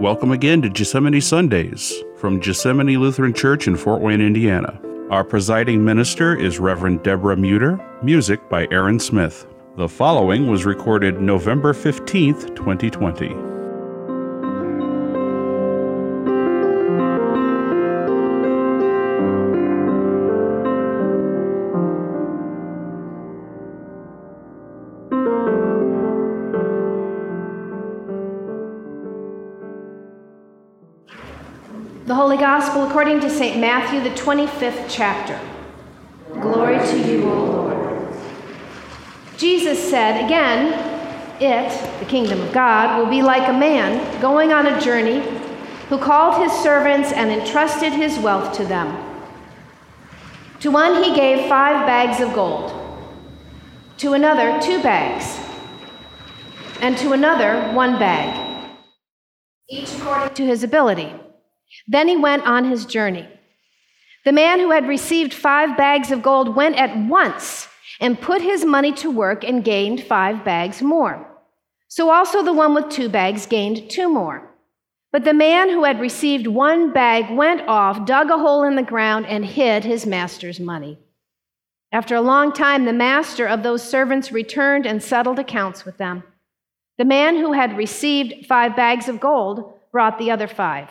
Welcome again to Gethsemane Sundays from Gethsemane Lutheran Church in Fort Wayne, Indiana. Our presiding minister is Reverend Deborah Meuter, music by Aaron Smith. The following was recorded November 15th, 2020. The Holy Gospel according to St. Matthew, the 25th chapter. Glory to you, O Lord. Jesus said again, It, the kingdom of God, will be like a man going on a journey who called his servants and entrusted his wealth to them. To one he gave five bags of gold, to another two bags, and to another one bag, each according to his ability. Then he went on his journey. The man who had received five bags of gold went at once and put his money to work and gained five bags more. So also the one with two bags gained two more. But the man who had received one bag went off, dug a hole in the ground, and hid his master's money. After a long time, the master of those servants returned and settled accounts with them. The man who had received five bags of gold brought the other five.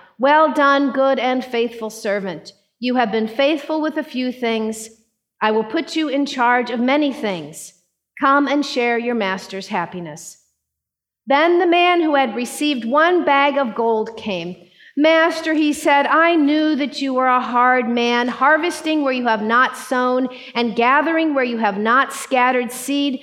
well done, good and faithful servant. You have been faithful with a few things. I will put you in charge of many things. Come and share your master's happiness. Then the man who had received one bag of gold came. Master, he said, I knew that you were a hard man, harvesting where you have not sown and gathering where you have not scattered seed.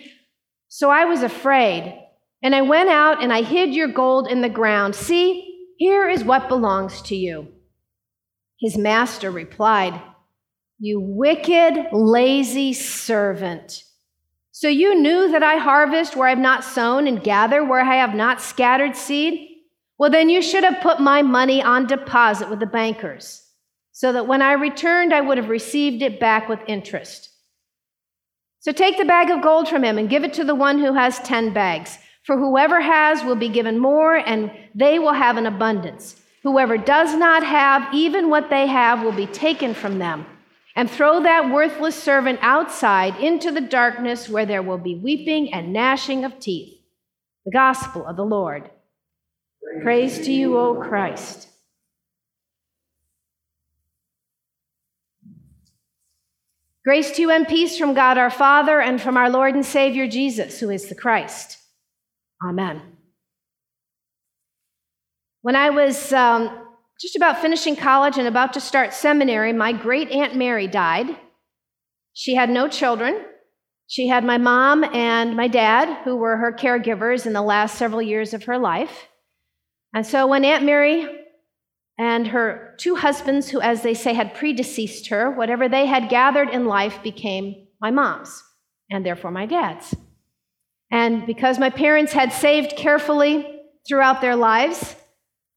So I was afraid, and I went out and I hid your gold in the ground. See, here is what belongs to you. His master replied, You wicked, lazy servant. So you knew that I harvest where I have not sown and gather where I have not scattered seed? Well, then you should have put my money on deposit with the bankers, so that when I returned, I would have received it back with interest. So take the bag of gold from him and give it to the one who has ten bags. For whoever has will be given more, and they will have an abundance. Whoever does not have, even what they have, will be taken from them. And throw that worthless servant outside into the darkness where there will be weeping and gnashing of teeth. The gospel of the Lord. Praise, Praise to you, O Christ. Grace to you and peace from God our Father and from our Lord and Savior Jesus, who is the Christ. Amen. When I was um, just about finishing college and about to start seminary, my great Aunt Mary died. She had no children. She had my mom and my dad, who were her caregivers in the last several years of her life. And so when Aunt Mary and her two husbands, who, as they say, had predeceased her, whatever they had gathered in life became my mom's, and therefore my dad's. And because my parents had saved carefully throughout their lives,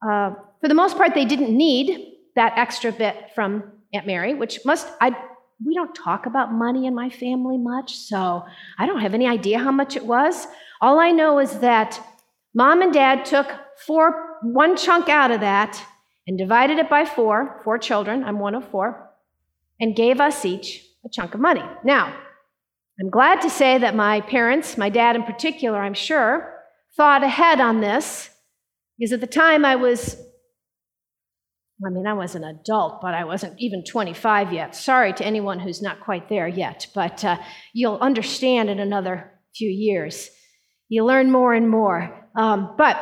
uh, for the most part, they didn't need that extra bit from Aunt Mary, which must, I, we don't talk about money in my family much, so I don't have any idea how much it was. All I know is that mom and dad took four, one chunk out of that and divided it by four, four children, I'm one of four, and gave us each a chunk of money. Now, I'm glad to say that my parents, my dad in particular, I'm sure, thought ahead on this because at the time I was, I mean, I was an adult, but I wasn't even 25 yet. Sorry to anyone who's not quite there yet, but uh, you'll understand in another few years. You learn more and more. Um, but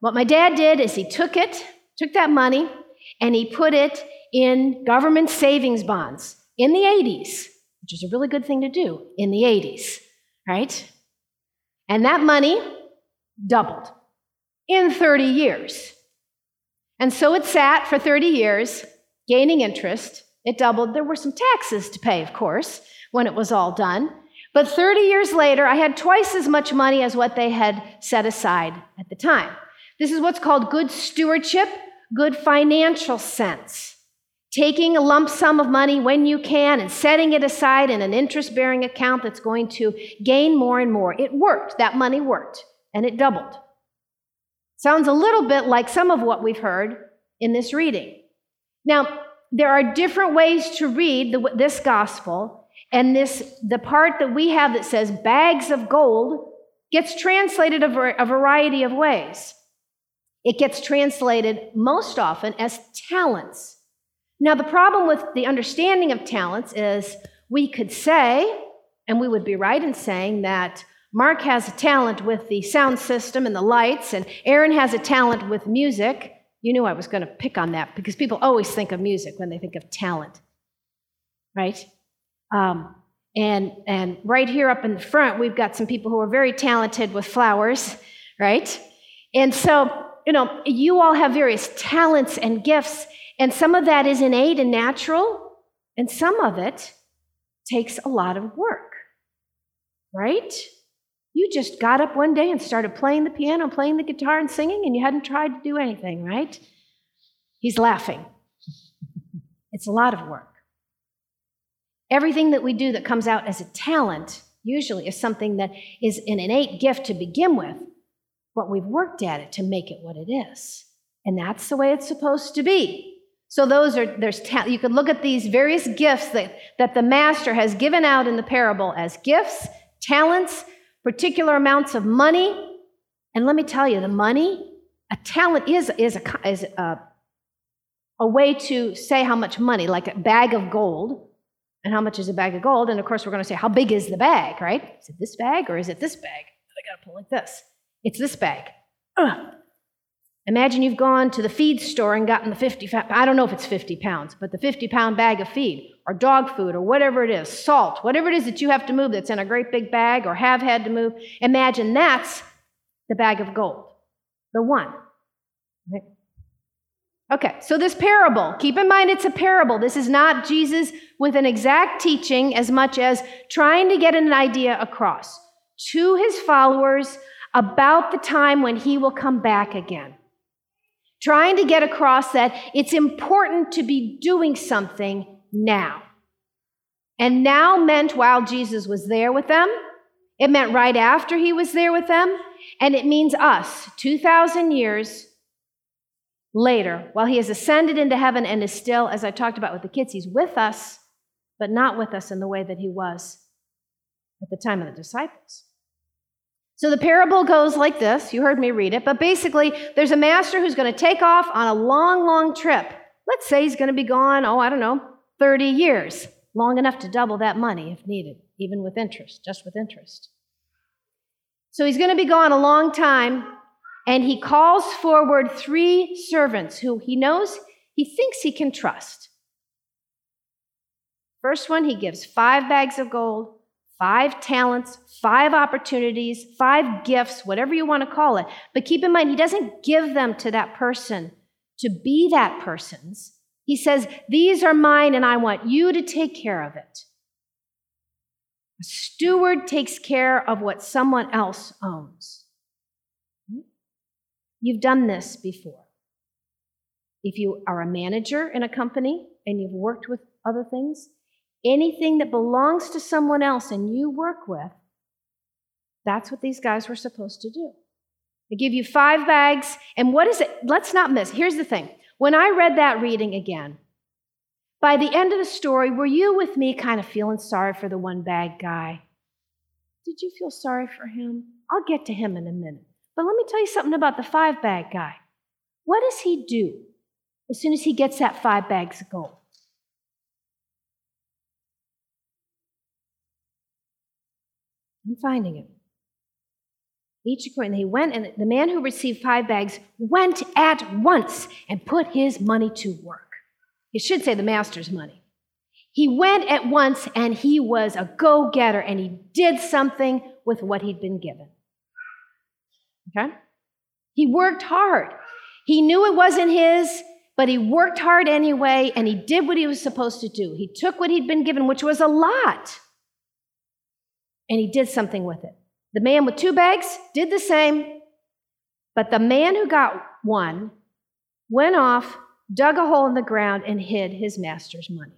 what my dad did is he took it, took that money, and he put it in government savings bonds in the 80s which is a really good thing to do in the 80s, right? And that money doubled in 30 years. And so it sat for 30 years, gaining interest. It doubled. There were some taxes to pay, of course, when it was all done. But 30 years later, I had twice as much money as what they had set aside at the time. This is what's called good stewardship, good financial sense. Taking a lump sum of money when you can and setting it aside in an interest bearing account that's going to gain more and more. It worked. That money worked, and it doubled. Sounds a little bit like some of what we've heard in this reading. Now, there are different ways to read the, this gospel, and this the part that we have that says bags of gold gets translated a, a variety of ways. It gets translated most often as talents. Now, the problem with the understanding of talents is we could say, and we would be right in saying that Mark has a talent with the sound system and the lights, and Aaron has a talent with music. You knew I was going to pick on that because people always think of music when they think of talent, right? Um, and, and right here up in the front, we've got some people who are very talented with flowers, right? And so, you know, you all have various talents and gifts, and some of that is innate and natural, and some of it takes a lot of work, right? You just got up one day and started playing the piano, playing the guitar, and singing, and you hadn't tried to do anything, right? He's laughing. It's a lot of work. Everything that we do that comes out as a talent usually is something that is an innate gift to begin with, but we've worked at it to make it what it is. And that's the way it's supposed to be. So those are there's ta- you could look at these various gifts that, that the master has given out in the parable as gifts, talents, particular amounts of money. And let me tell you, the money, a talent is, is, a, is a, a way to say how much money, like a bag of gold. And how much is a bag of gold? And of course, we're going to say, how big is the bag, right? Is it this bag or is it this bag? I got to pull like this. It's this bag. Ugh. Imagine you've gone to the feed store and gotten the 50, I don't know if it's 50 pounds, but the 50 pound bag of feed or dog food or whatever it is, salt, whatever it is that you have to move that's in a great big bag or have had to move. Imagine that's the bag of gold, the one. Right? Okay, so this parable, keep in mind it's a parable. This is not Jesus with an exact teaching as much as trying to get an idea across to his followers about the time when he will come back again trying to get across that it's important to be doing something now. And now meant while Jesus was there with them, it meant right after he was there with them, and it means us, 2,000 years later, while he has ascended into heaven and is still, as I talked about with the kids, he's with us, but not with us in the way that he was at the time of the disciples. So the parable goes like this. You heard me read it, but basically, there's a master who's going to take off on a long, long trip. Let's say he's going to be gone, oh, I don't know, 30 years, long enough to double that money if needed, even with interest, just with interest. So he's going to be gone a long time, and he calls forward three servants who he knows he thinks he can trust. First one, he gives five bags of gold five talents, five opportunities, five gifts, whatever you want to call it. But keep in mind, he doesn't give them to that person to be that person's. He says, These are mine, and I want you to take care of it. A steward takes care of what someone else owns. You've done this before. If you are a manager in a company and you've worked with other things, anything that belongs to someone else and you work with, that's what these guys were supposed to do. They give you five bags, and what is it? Let's not miss. Here's the thing. When I read that reading again, by the end of the story, were you with me kind of feeling sorry for the one bag guy? Did you feel sorry for him? I'll get to him in a minute. But let me tell you something about the five bag guy. What does he do as soon as he gets that five bags of gold? I'm finding him. Each according, he went, and the man who received five bags went at once and put his money to work. It should say the master's money. He went at once and he was a go getter and he did something with what he'd been given. Okay? He worked hard. He knew it wasn't his, but he worked hard anyway, and he did what he was supposed to do. He took what he'd been given, which was a lot, and he did something with it. The man with two bags did the same, but the man who got one went off, dug a hole in the ground, and hid his master's money.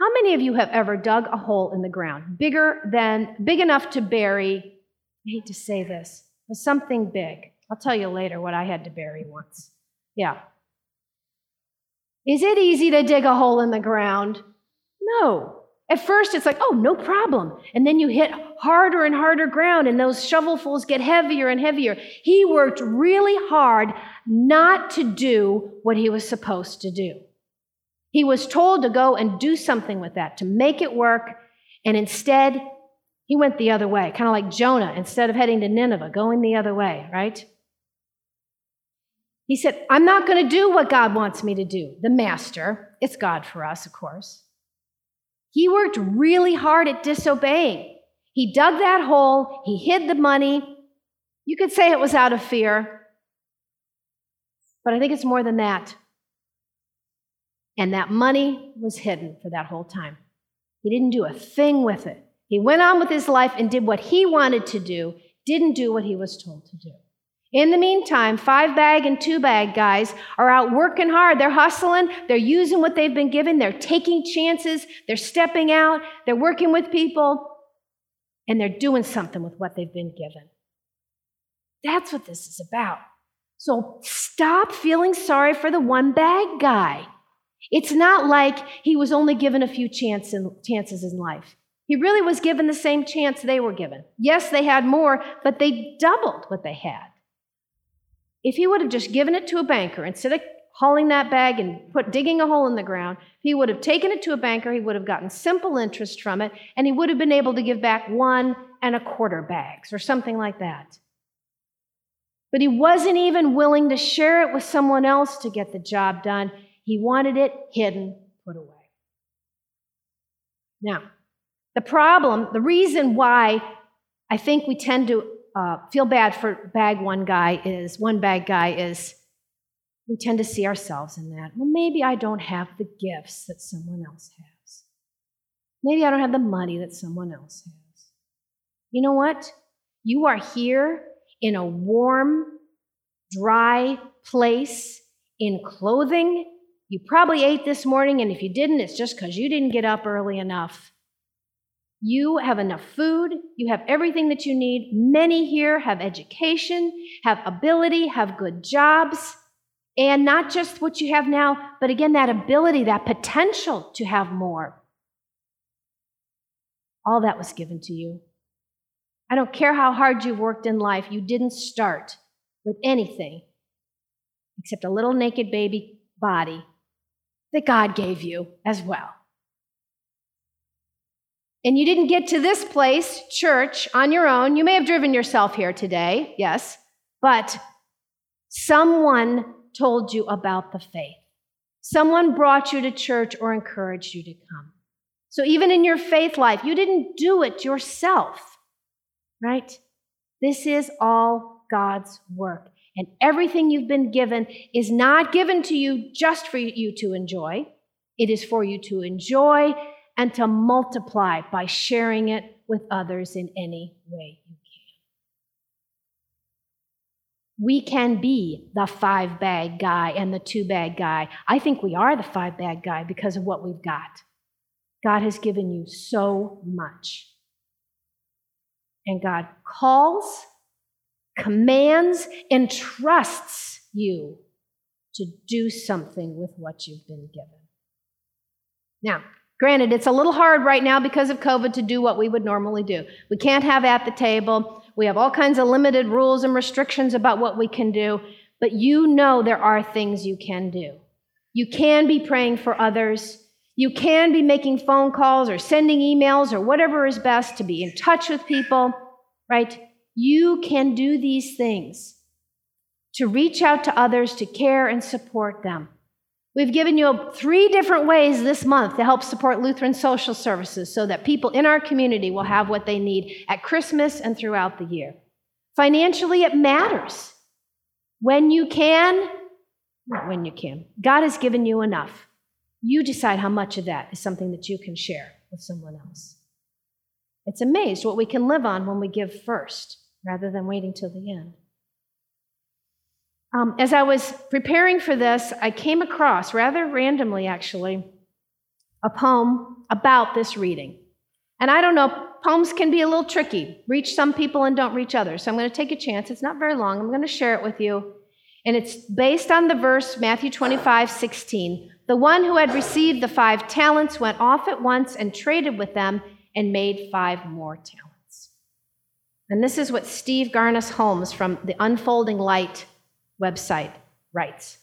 How many of you have ever dug a hole in the ground, bigger than, big enough to bury, I hate to say this, but something big? I'll tell you later what I had to bury once. Yeah. Is it easy to dig a hole in the ground? No. At first, it's like, oh, no problem. And then you hit harder and harder ground, and those shovelfuls get heavier and heavier. He worked really hard not to do what he was supposed to do. He was told to go and do something with that, to make it work, and instead, he went the other way, kind of like Jonah, instead of heading to Nineveh, going the other way, right? He said, I'm not going to do what God wants me to do. The master, it's God for us, of course. He worked really hard at disobeying. He dug that hole, he hid the money. You could say it was out of fear, but I think it's more than that. And that money was hidden for that whole time. He didn't do a thing with it. He went on with his life and did what he wanted to do, didn't do what he was told to do. In the meantime, five bag and two bag guys are out working hard. They're hustling. They're using what they've been given. They're taking chances. They're stepping out. They're working with people. And they're doing something with what they've been given. That's what this is about. So stop feeling sorry for the one bag guy. It's not like he was only given a few chances in life. He really was given the same chance they were given. Yes, they had more, but they doubled what they had. If he would have just given it to a banker instead of hauling that bag and put digging a hole in the ground, he would have taken it to a banker, he would have gotten simple interest from it, and he would have been able to give back one and a quarter bags or something like that. But he wasn't even willing to share it with someone else to get the job done. He wanted it hidden, put away. Now, the problem, the reason why I think we tend to uh, feel bad for bag one guy is one bag guy is we tend to see ourselves in that. Well, maybe I don't have the gifts that someone else has. Maybe I don't have the money that someone else has. You know what? You are here in a warm, dry place in clothing. You probably ate this morning, and if you didn't, it's just because you didn't get up early enough. You have enough food, you have everything that you need. Many here have education, have ability, have good jobs, and not just what you have now, but again, that ability, that potential to have more. All that was given to you. I don't care how hard you've worked in life, you didn't start with anything except a little naked baby body that God gave you as well. And you didn't get to this place, church, on your own. You may have driven yourself here today, yes, but someone told you about the faith. Someone brought you to church or encouraged you to come. So even in your faith life, you didn't do it yourself, right? This is all God's work. And everything you've been given is not given to you just for you to enjoy. It is for you to enjoy and to multiply by sharing it with others in any way you can. We can be the five bag guy and the two bag guy. I think we are the five bag guy because of what we've got. God has given you so much. And God calls, commands, and trusts you to do something with what you've been given. Now, Granted, it's a little hard right now because of COVID to do what we would normally do. We can't have at the table. We have all kinds of limited rules and restrictions about what we can do, but you know there are things you can do. You can be praying for others. You can be making phone calls or sending emails or whatever is best to be in touch with people, right? You can do these things to reach out to others, to care and support them. We've given you three different ways this month to help support Lutheran social services so that people in our community will have what they need at Christmas and throughout the year. Financially, it matters. When you can, not when you can, God has given you enough. You decide how much of that is something that you can share with someone else. It's amazed what we can live on when we give first rather than waiting till the end. Um, as I was preparing for this, I came across, rather randomly actually, a poem about this reading. And I don't know, poems can be a little tricky, reach some people and don't reach others. So I'm going to take a chance. It's not very long. I'm going to share it with you. And it's based on the verse, Matthew 25, 16. The one who had received the five talents went off at once and traded with them and made five more talents. And this is what Steve Garnaas Holmes from the Unfolding Light website writes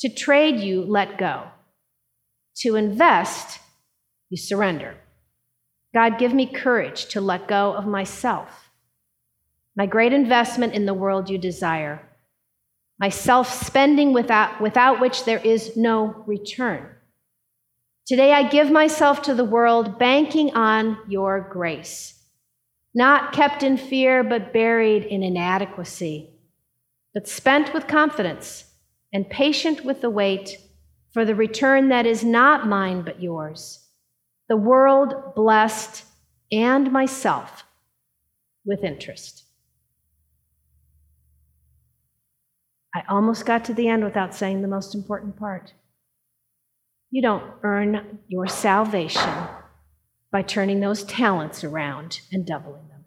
To trade, you let go. To invest, you surrender. God, give me courage to let go of myself, my great investment in the world you desire, my self spending without, without which there is no return. Today I give myself to the world, banking on your grace, not kept in fear, but buried in inadequacy but spent with confidence and patient with the wait for the return that is not mine but yours, the world blessed and myself with interest. I almost got to the end without saying the most important part. You don't earn your salvation by turning those talents around and doubling them.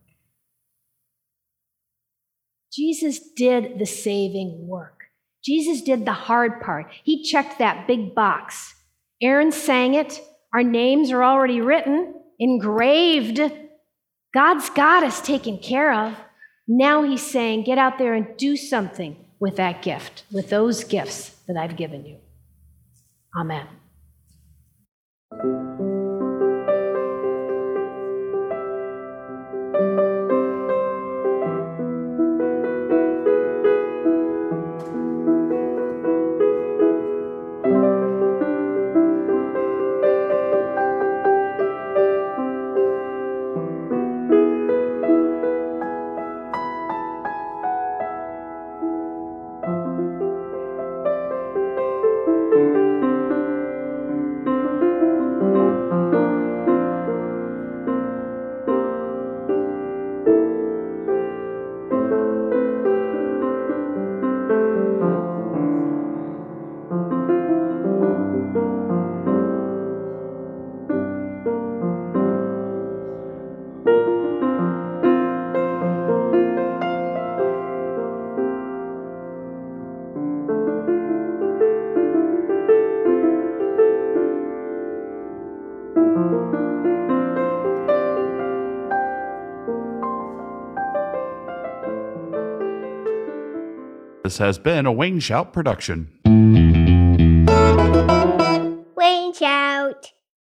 Jesus did the saving work. Jesus did the hard part. He checked that big box. Aaron sang it. Our names are already written, engraved. God's got us taken care of. Now he's saying, get out there and do something with that gift, with those gifts that I've given you. Amen. This has been a Wayneshout production.